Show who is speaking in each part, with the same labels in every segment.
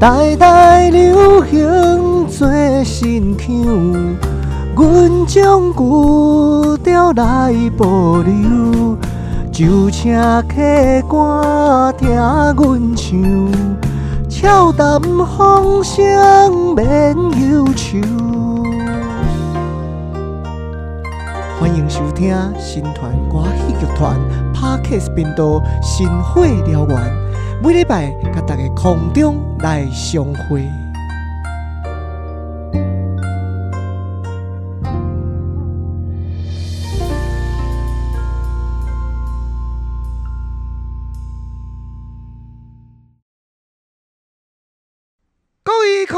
Speaker 1: 代代流行做新腔，阮将旧调来保留，就请客官听阮唱，俏谈风声免忧愁。收听新团歌戏剧团 Parkes 频道《新火燎原》，每礼拜甲大家空中来相会。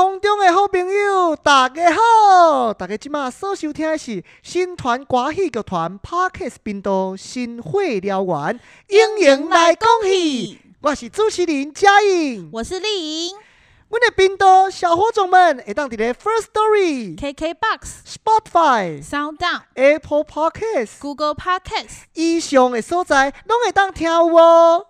Speaker 1: 空中的好朋友，大家好！大家即马所收听的是新团歌戏剧团 Parkes 频道《新火燎原》，英迎来恭喜！我是主持人嘉颖。
Speaker 2: 我是丽颖
Speaker 1: 阮的频道小火种们会当伫咧 First Story、
Speaker 2: ，KKBox、
Speaker 1: Spotify、
Speaker 2: SoundOn、
Speaker 1: Apple Podcasts
Speaker 2: Google Podcast。
Speaker 1: 以上的所在，拢会当听有哦。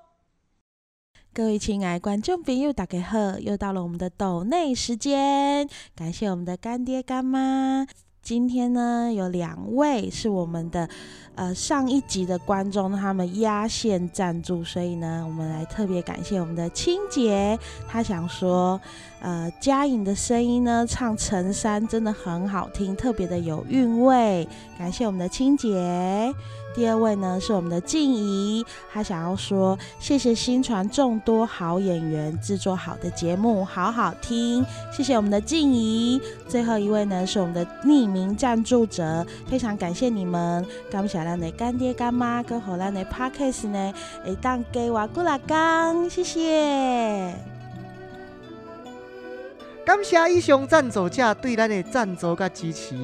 Speaker 2: 各位亲爱的观众朋友，大家好！又到了我们的抖内时间，感谢我们的干爹干妈。今天呢，有两位是我们的呃上一集的观众，他们压线赞助，所以呢，我们来特别感谢我们的青姐。她想说，呃，嘉颖的声音呢，唱《陈山》真的很好听，特别的有韵味。感谢我们的青姐。第二位呢是我们的静怡，她想要说谢谢新传众多好演员制作好的节目，好好听，谢谢我们的静怡。最后一位呢是我们的匿名赞助者，非常感谢你们，感谢咱的干爹干妈跟荷兰的 Parkes 呢，会当给我过来讲，谢谢。
Speaker 1: 感谢以上赞助者对咱的赞助甲支持。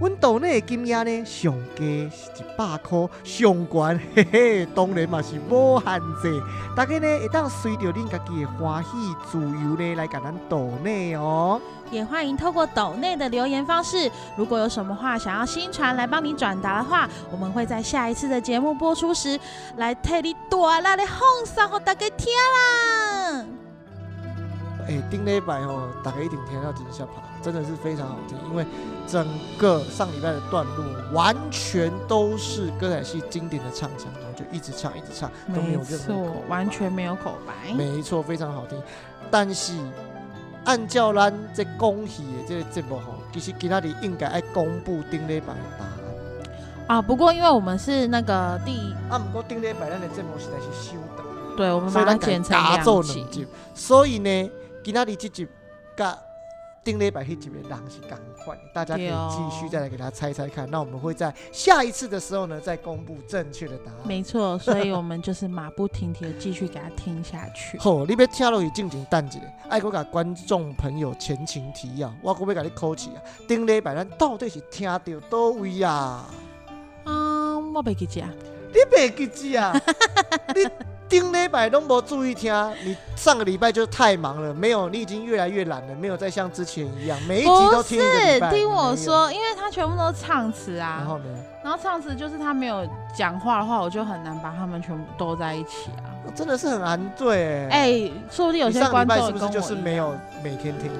Speaker 1: 阮岛内的金额呢，上低是一百块，上悬嘿嘿，当然嘛是无限制。大家呢会当随着恁家己的欢喜自由呢来甲咱岛内哦。
Speaker 2: 也欢迎透过岛内的留言方式，如果有什么话想要新传来帮你转达的话，我们会在下一次的节目播出时来替你大力的放送给大家听啦。
Speaker 1: 哎、顶礼拜哦，大家一定听到金下爬，真的是非常好听，因为整个上礼拜的段落完全都是歌仔戏经典的唱腔，然后就一直唱一直唱，都没有任何
Speaker 2: 完全没有口白。
Speaker 1: 没错，非常好听。但是按照咱这恭喜的这个节目吼，其实今仔日应该爱公布丁磊版的答案。
Speaker 2: 啊，不过因为我们是那个第，
Speaker 1: 啊，不过顶礼拜咱的节目实在是修的，
Speaker 2: 对我们把它剪成两集。。
Speaker 1: 所以呢，今仔日这集甲顶礼拜迄集的人是共款，大家可以继续再来给他猜猜看。那我们会在下一次的时候呢，再公布正确的答案。
Speaker 2: 没错，所以我们就是马不停蹄的继续给他听下去。
Speaker 1: 好，你别听落去静静等一下，爱国甲观众朋友前情提要，我可要甲你考试啊。顶礼拜咱到底是听到倒位啊？
Speaker 2: 嗯，我袂记记啊。
Speaker 1: 你袂记记啊？你顶礼拜拢无注意听，你上个礼拜就太忙了，没有，你已经越来越懒了，没有再像之前一样每一集都听一个礼拜。
Speaker 2: 是听我，说，因为他全部都是唱词啊，
Speaker 1: 然后呢？
Speaker 2: 然后唱词就是他没有讲话的话，我就很难把他们全部都在一起啊。
Speaker 1: 真的是很难对哎、
Speaker 2: 哎、说不定有些观众
Speaker 1: 是不是就是没有每天听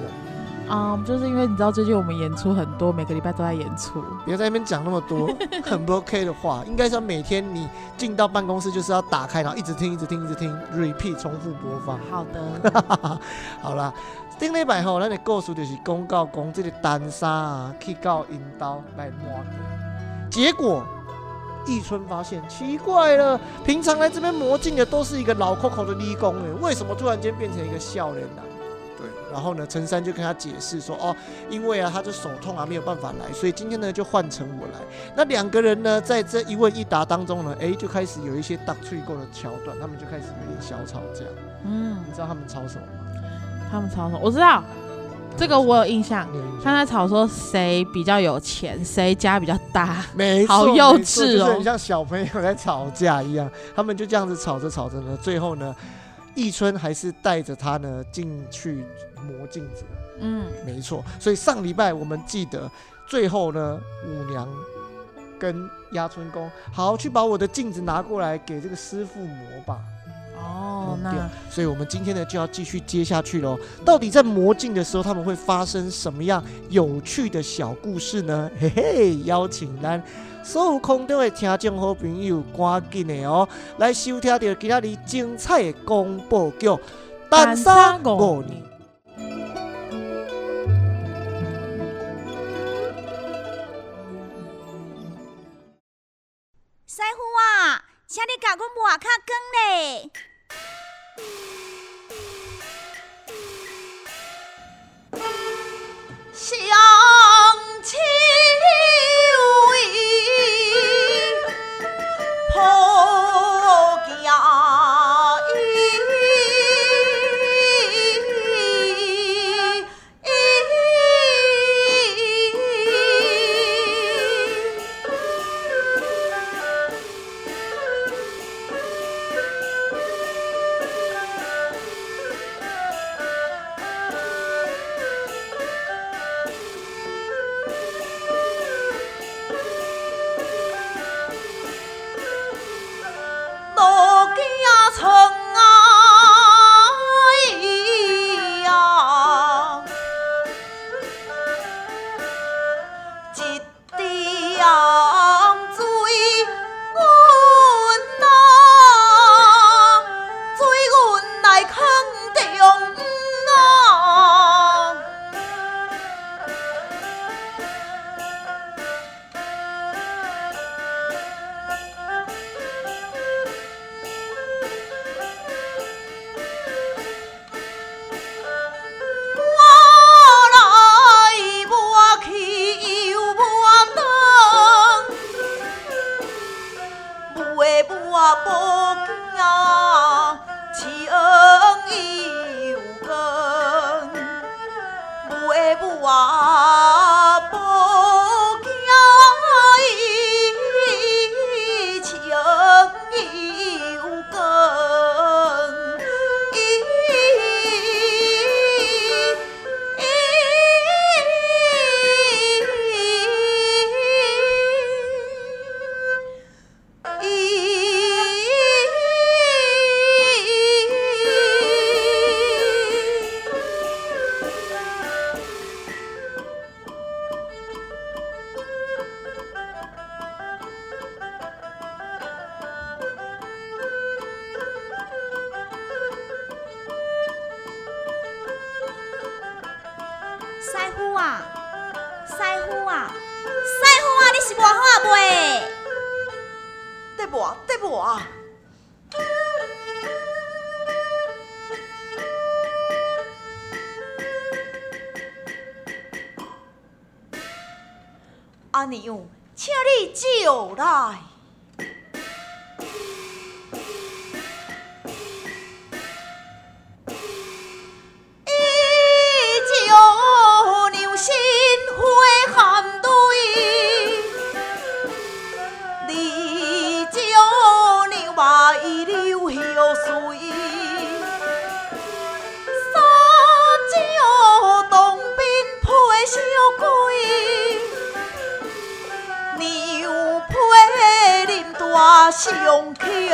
Speaker 1: 了？
Speaker 2: 嗯，就是因为你知道最近我们演出很多，每个礼拜都在演出。
Speaker 1: 别在那边讲那么多 很不 OK 的话，应该是要每天你进到办公室就是要打开，然后一直听，一直听，一直听，repeat 重复播放。
Speaker 2: 好的，
Speaker 1: 好啦，顶礼拜吼，咱的故事就是公告讲这个单杀啊，去到引导来摸镜，结果易春发现奇怪了，平常来这边魔镜的都是一个老 Coco 的立功哎，为什么突然间变成一个笑脸呢？对，然后呢，陈三就跟他解释说，哦，因为啊，他的手痛啊，没有办法来，所以今天呢就换成我来。那两个人呢，在这一问一答当中呢，哎，就开始有一些打趣过的桥段，他们就开始有点小吵架。
Speaker 2: 嗯
Speaker 1: 你，知道他们吵什么吗？
Speaker 2: 他们吵什么？我知道这个我有印象，
Speaker 1: 你有印象
Speaker 2: 他在吵说谁比较有钱，谁家比较大。
Speaker 1: 没错，
Speaker 2: 好幼稚哦
Speaker 1: 就是很像小朋友在吵架一样。他们就这样子吵着吵着呢，最后呢，易春还是带着他呢进去磨镜子。
Speaker 2: 嗯，
Speaker 1: 没错，所以上礼拜我们记得最后呢，舞娘跟押春公，好去把我的镜子拿过来给这个师傅磨吧。
Speaker 2: 哦，那
Speaker 1: 所以我们今天呢就要继续接下去喽。到底在魔镜的时候，他们会发生什么样有趣的小故事呢？嘿嘿，邀请咱所有空中的听众好朋友，赶紧的哦，来收听到今仔日精彩的广播剧《单杀五年》。
Speaker 3: 师傅啊，请你甲阮磨较光咧。有的我无惊，情义有根，有的我是磨好啊未？
Speaker 4: 得无得磨，阿娘，请你就来。
Speaker 3: 上气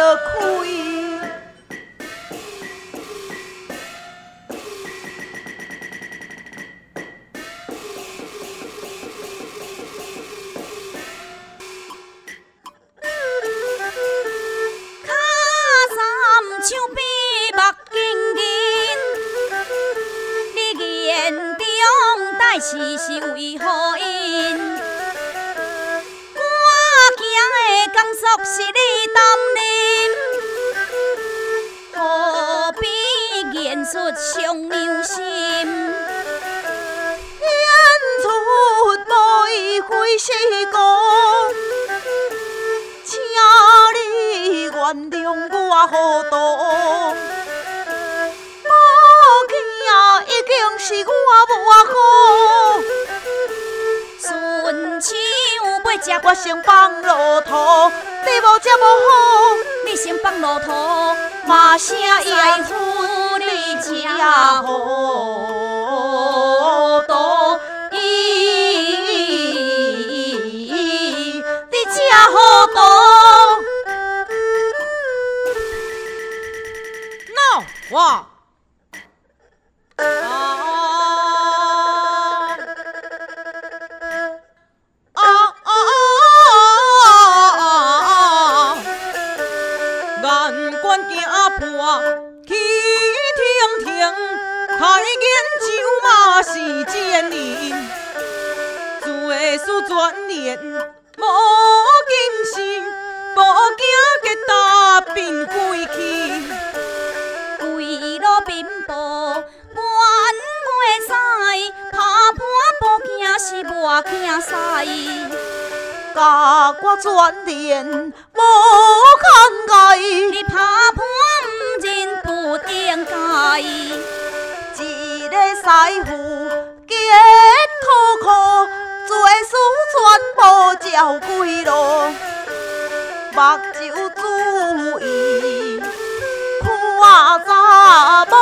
Speaker 3: 伤娘心？演出对会是讲。请你原谅我糊涂，无惊已经是我无好。顺手要食我先放落土，你无食无好，你先放落土，嘛声家好多咦，
Speaker 5: 的好多。
Speaker 3: 那我。无慷慨，
Speaker 5: 你拍破毋认不应该，
Speaker 3: 一个师傅结苦苦，做事全无照规路，目睭注意看查某，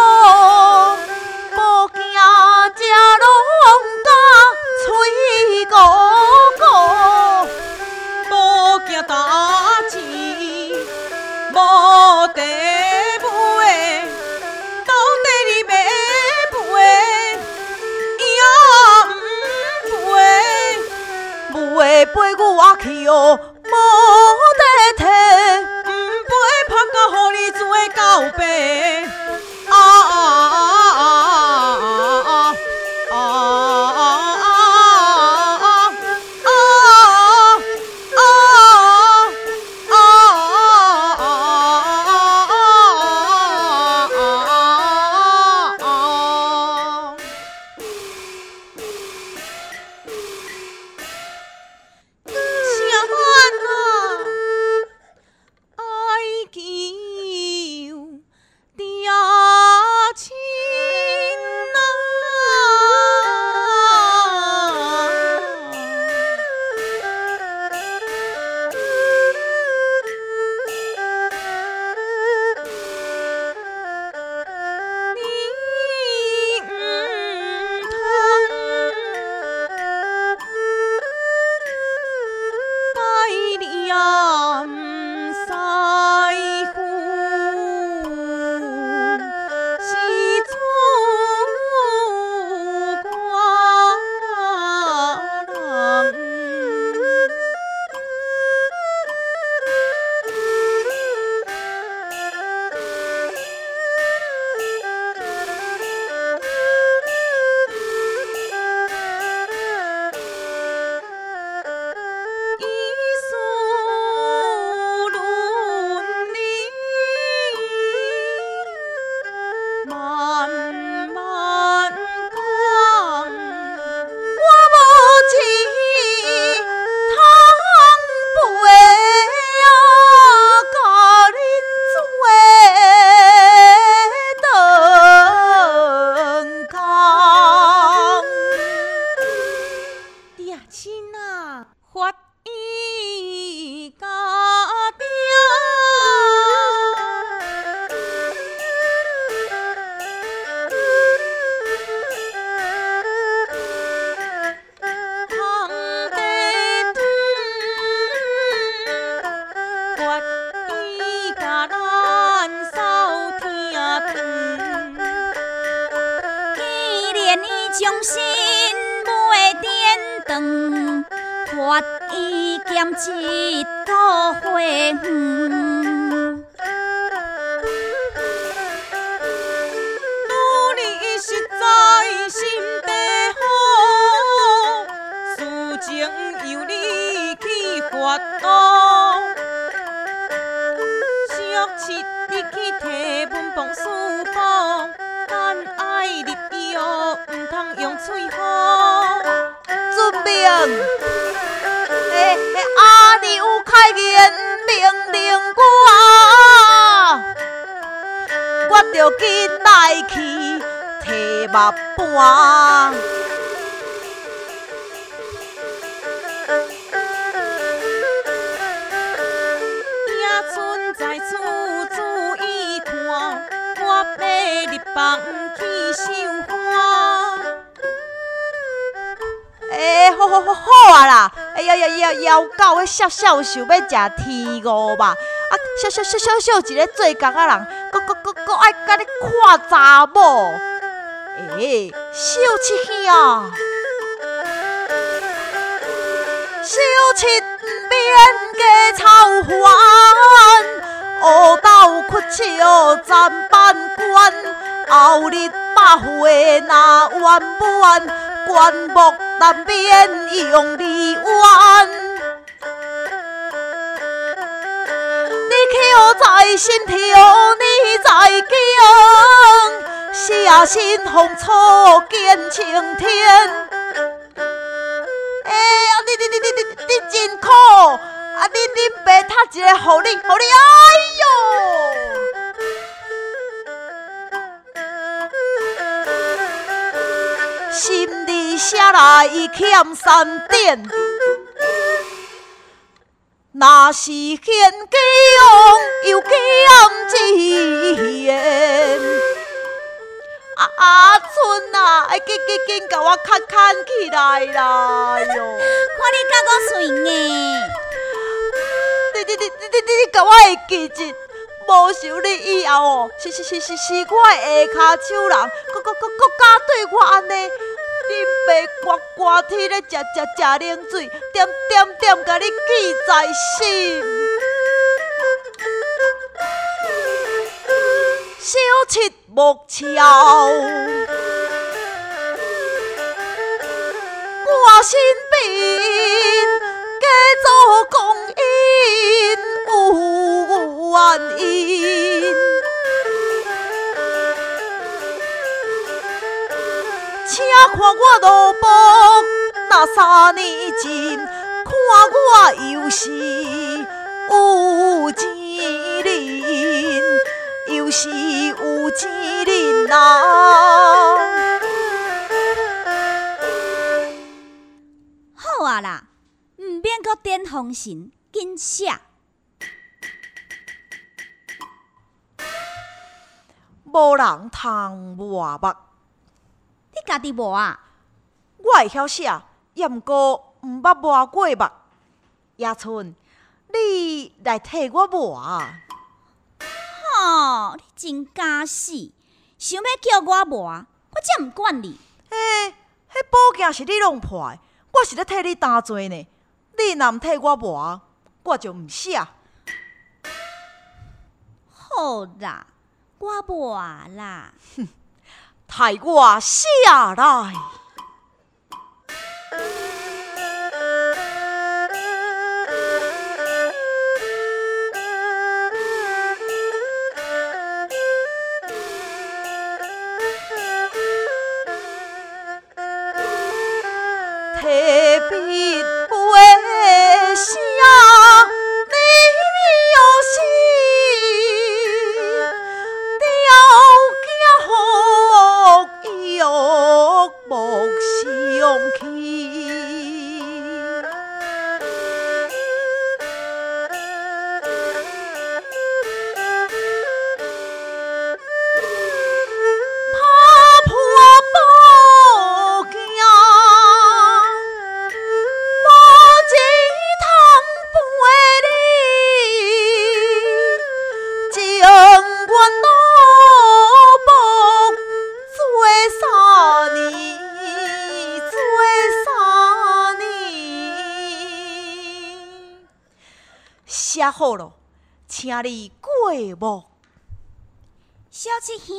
Speaker 3: 陪我去哦，无地摕。
Speaker 6: 毋陪拍到互你做到白。啊
Speaker 3: 目伴。
Speaker 6: 野村在厝注意看，我要入房去绣花。
Speaker 3: 诶、好好好好啊啦！哎呀呀呀，妖狗迄笑笑想要食天鹅吧？啊，笑笑笑笑笑一个做工啊人，搁搁搁搁爱甲你看查某，诶、小七兄，小七免加操烦，黑豆屈笑砧板管，后日百岁若圆满。棺木难免用离怨。你口在心头，你在境，写信封楚见青天。哎呀，你你你你你你真苦！啊，你你爸读一个，互你，互你，哎哟！心里写来欠三点，若是献给王，又欠一言。阿，春啊，哎，紧紧紧，甲我看看起来啦哟！
Speaker 5: 看你甲我水呢，
Speaker 3: 你你你你你你甲我会记住，无想你以后哦，是是是是是我的下骹手人，搁搁搁搁加对我安尼，恁爸呱呱天咧食食食冷水，点点点甲你记在心。小七木桥，我身边加做公因有原因。请看我落步那三年前，看我又是有是有钱人啊！
Speaker 5: 好啊啦，毋免阁点风神，紧写。
Speaker 3: 无人通抹目，
Speaker 5: 你家己无啊？
Speaker 3: 我会晓写，也毋过毋捌抹过目。野春，你来替我抹啊！
Speaker 5: 吼、你真敢死！想要叫我磨，我才毋管你。
Speaker 3: 嘿，迄宝镜是你弄破的，我是咧替你担罪呢。你若毋替我磨，我就毋写。
Speaker 5: 好啦，我磨啦。
Speaker 3: 哼替我写来。写好了，请你过目。
Speaker 5: 小七兄，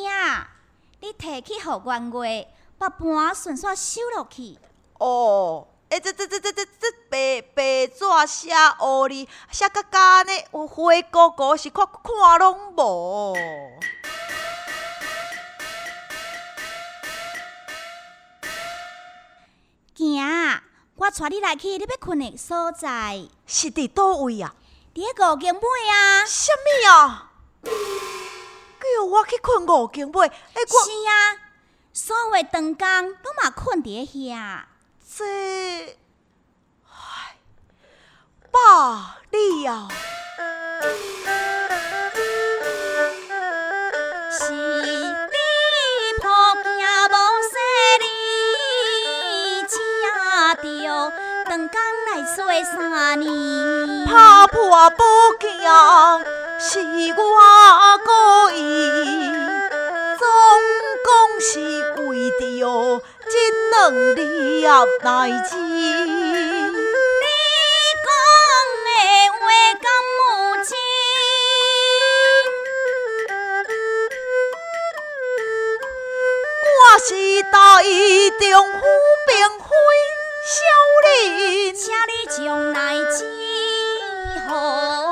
Speaker 5: 你摕去互阮月，把盘顺续收落去。
Speaker 3: 哦，诶、这这这这这这白白纸写乌哩，写甲甲呢，有灰糊糊是看看拢无。
Speaker 5: 行，我带你来去你要困的所在，
Speaker 3: 是伫倒位啊？
Speaker 5: 伫个五更尾啊。
Speaker 3: 什么啊？叫我去困五更尾？诶、我
Speaker 5: 是啊，所有的长工都嘛困伫遐。
Speaker 3: 这，唉，罢了。
Speaker 5: 是三年。
Speaker 3: 拍破宝镜是我故意，总讲是为着这两粒奶子。
Speaker 5: 你讲？
Speaker 3: 我是台中府并非小林，请你
Speaker 5: 将来记好。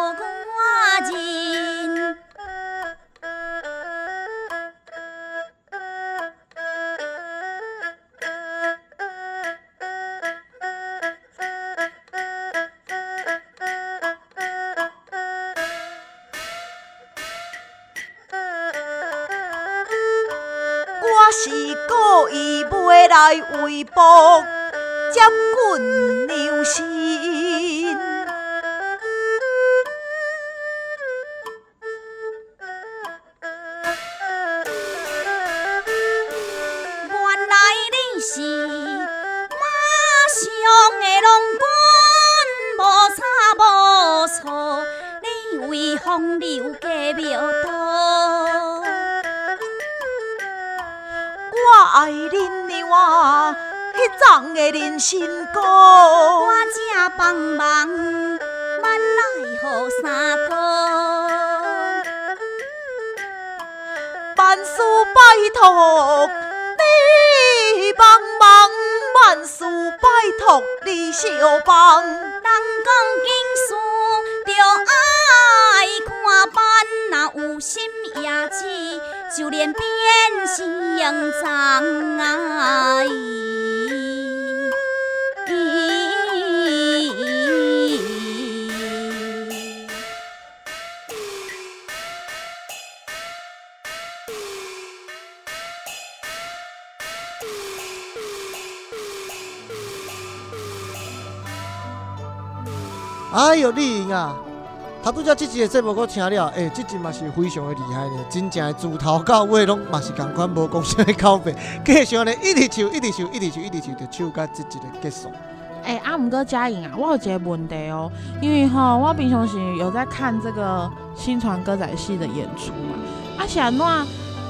Speaker 5: 上的龙君，无差无错，你为风流加庙道。
Speaker 3: 我爱恁娘啊，迄丛的人参果，
Speaker 5: 我正帮忙，万来好三哥。
Speaker 3: 万事拜托你帮忙，万事拜拜托你相帮。
Speaker 5: 人讲经书着爱看板，若有心也只，就连变成障碍。
Speaker 1: 哎呦，丽莹啊！他拄则即集的节目我听了，诶、即集嘛是非常的厉害呢，真正的自头到尾拢嘛是共款，无讲啥的口碑，继续呢一直唱，一直唱，一直唱，一直唱，就唱到即集的结束。
Speaker 2: 哎、啊，毋过嘉颖啊，我有一个问题哦，因为吼，我平常时有在看这个新传歌仔戏的演出嘛，啊是安怎？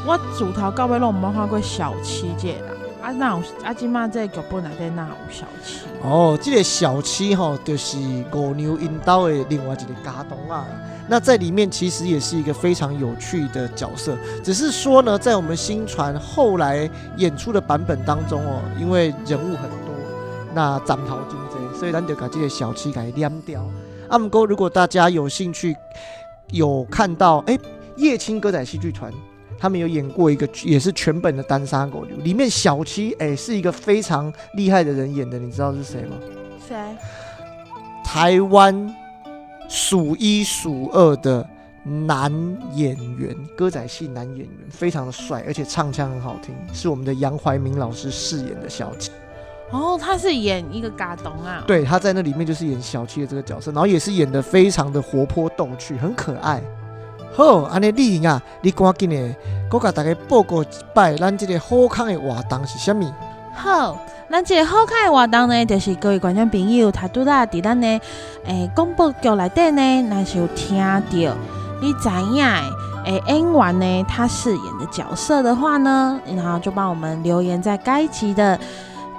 Speaker 2: 我自头到尾拢毋捌看过小七这个，啊哪有啊即马这个剧本内底哪有小七？
Speaker 1: 哦，这个小七吼，就是五牛引刀的另外一个家东啊。那在里面其实也是一个非常有趣的角色，只是说呢，在我们新传后来演出的版本当中哦，因为人物很多，那斩头金贼，所以咱就把这个小七给删掉。阿姆哥如果大家有兴趣，有看到哎，叶青歌仔戏剧团。他们有演过一个，也是全本的单杀狗流，里面小七哎、是一个非常厉害的人演的，你知道是谁吗？
Speaker 2: 谁？
Speaker 1: 台湾数一数二的男演员，歌仔戏男演员，非常的帅，而且唱腔很好听，是我们的杨怀民老师饰演的小七。
Speaker 2: 哦，他是演一个嘎东啊。
Speaker 1: 对，他在那里面就是演小七的这个角色，然后也是演的非常的活泼逗趣，很可爱。好，安尼丽颖啊，你赶紧的，我甲大家报告一摆，咱这个好康的活动是啥物？
Speaker 2: 好，咱这个好看的活动呢，就是各位观众朋友，他拄仔伫咱的诶广播剧内底呢，若是有听到你知影诶演员呢，他饰演的角色的话呢，然后就帮我们留言在该集的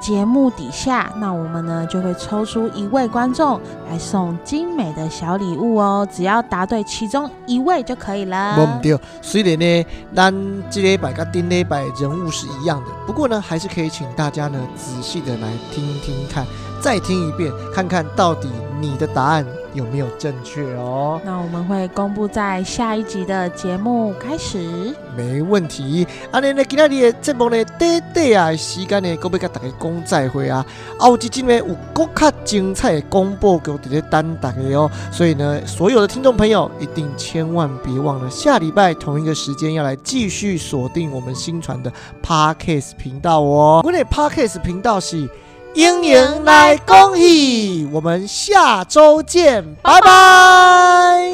Speaker 2: 节目底下，那我们呢就会抽出一位观众来送精美的小礼物哦，只要答对其中一位就可以了。
Speaker 1: 无毋对，虽然呢，咱这礼拜跟顶礼拜人物是一样的，不过呢，还是可以请大家呢仔细的来听听看，再听一遍，看看到底你的答案有没有正确哦。
Speaker 2: 那我们会公布在下一集的节目开始。
Speaker 1: 没问题。安尼呢，今仔日的节目呢，短短啊的时间呢，搁要甲大家讲再会啊。后一集呢有更较精彩的广播剧伫咧等大家哦。所以呢，所有的听众朋友一定千万别忘了，下礼拜同一个时间要来继续锁定我们新传的 Parkes 频道哦。我的 Parkes 频道是。英英来恭喜，我们下周见，拜拜。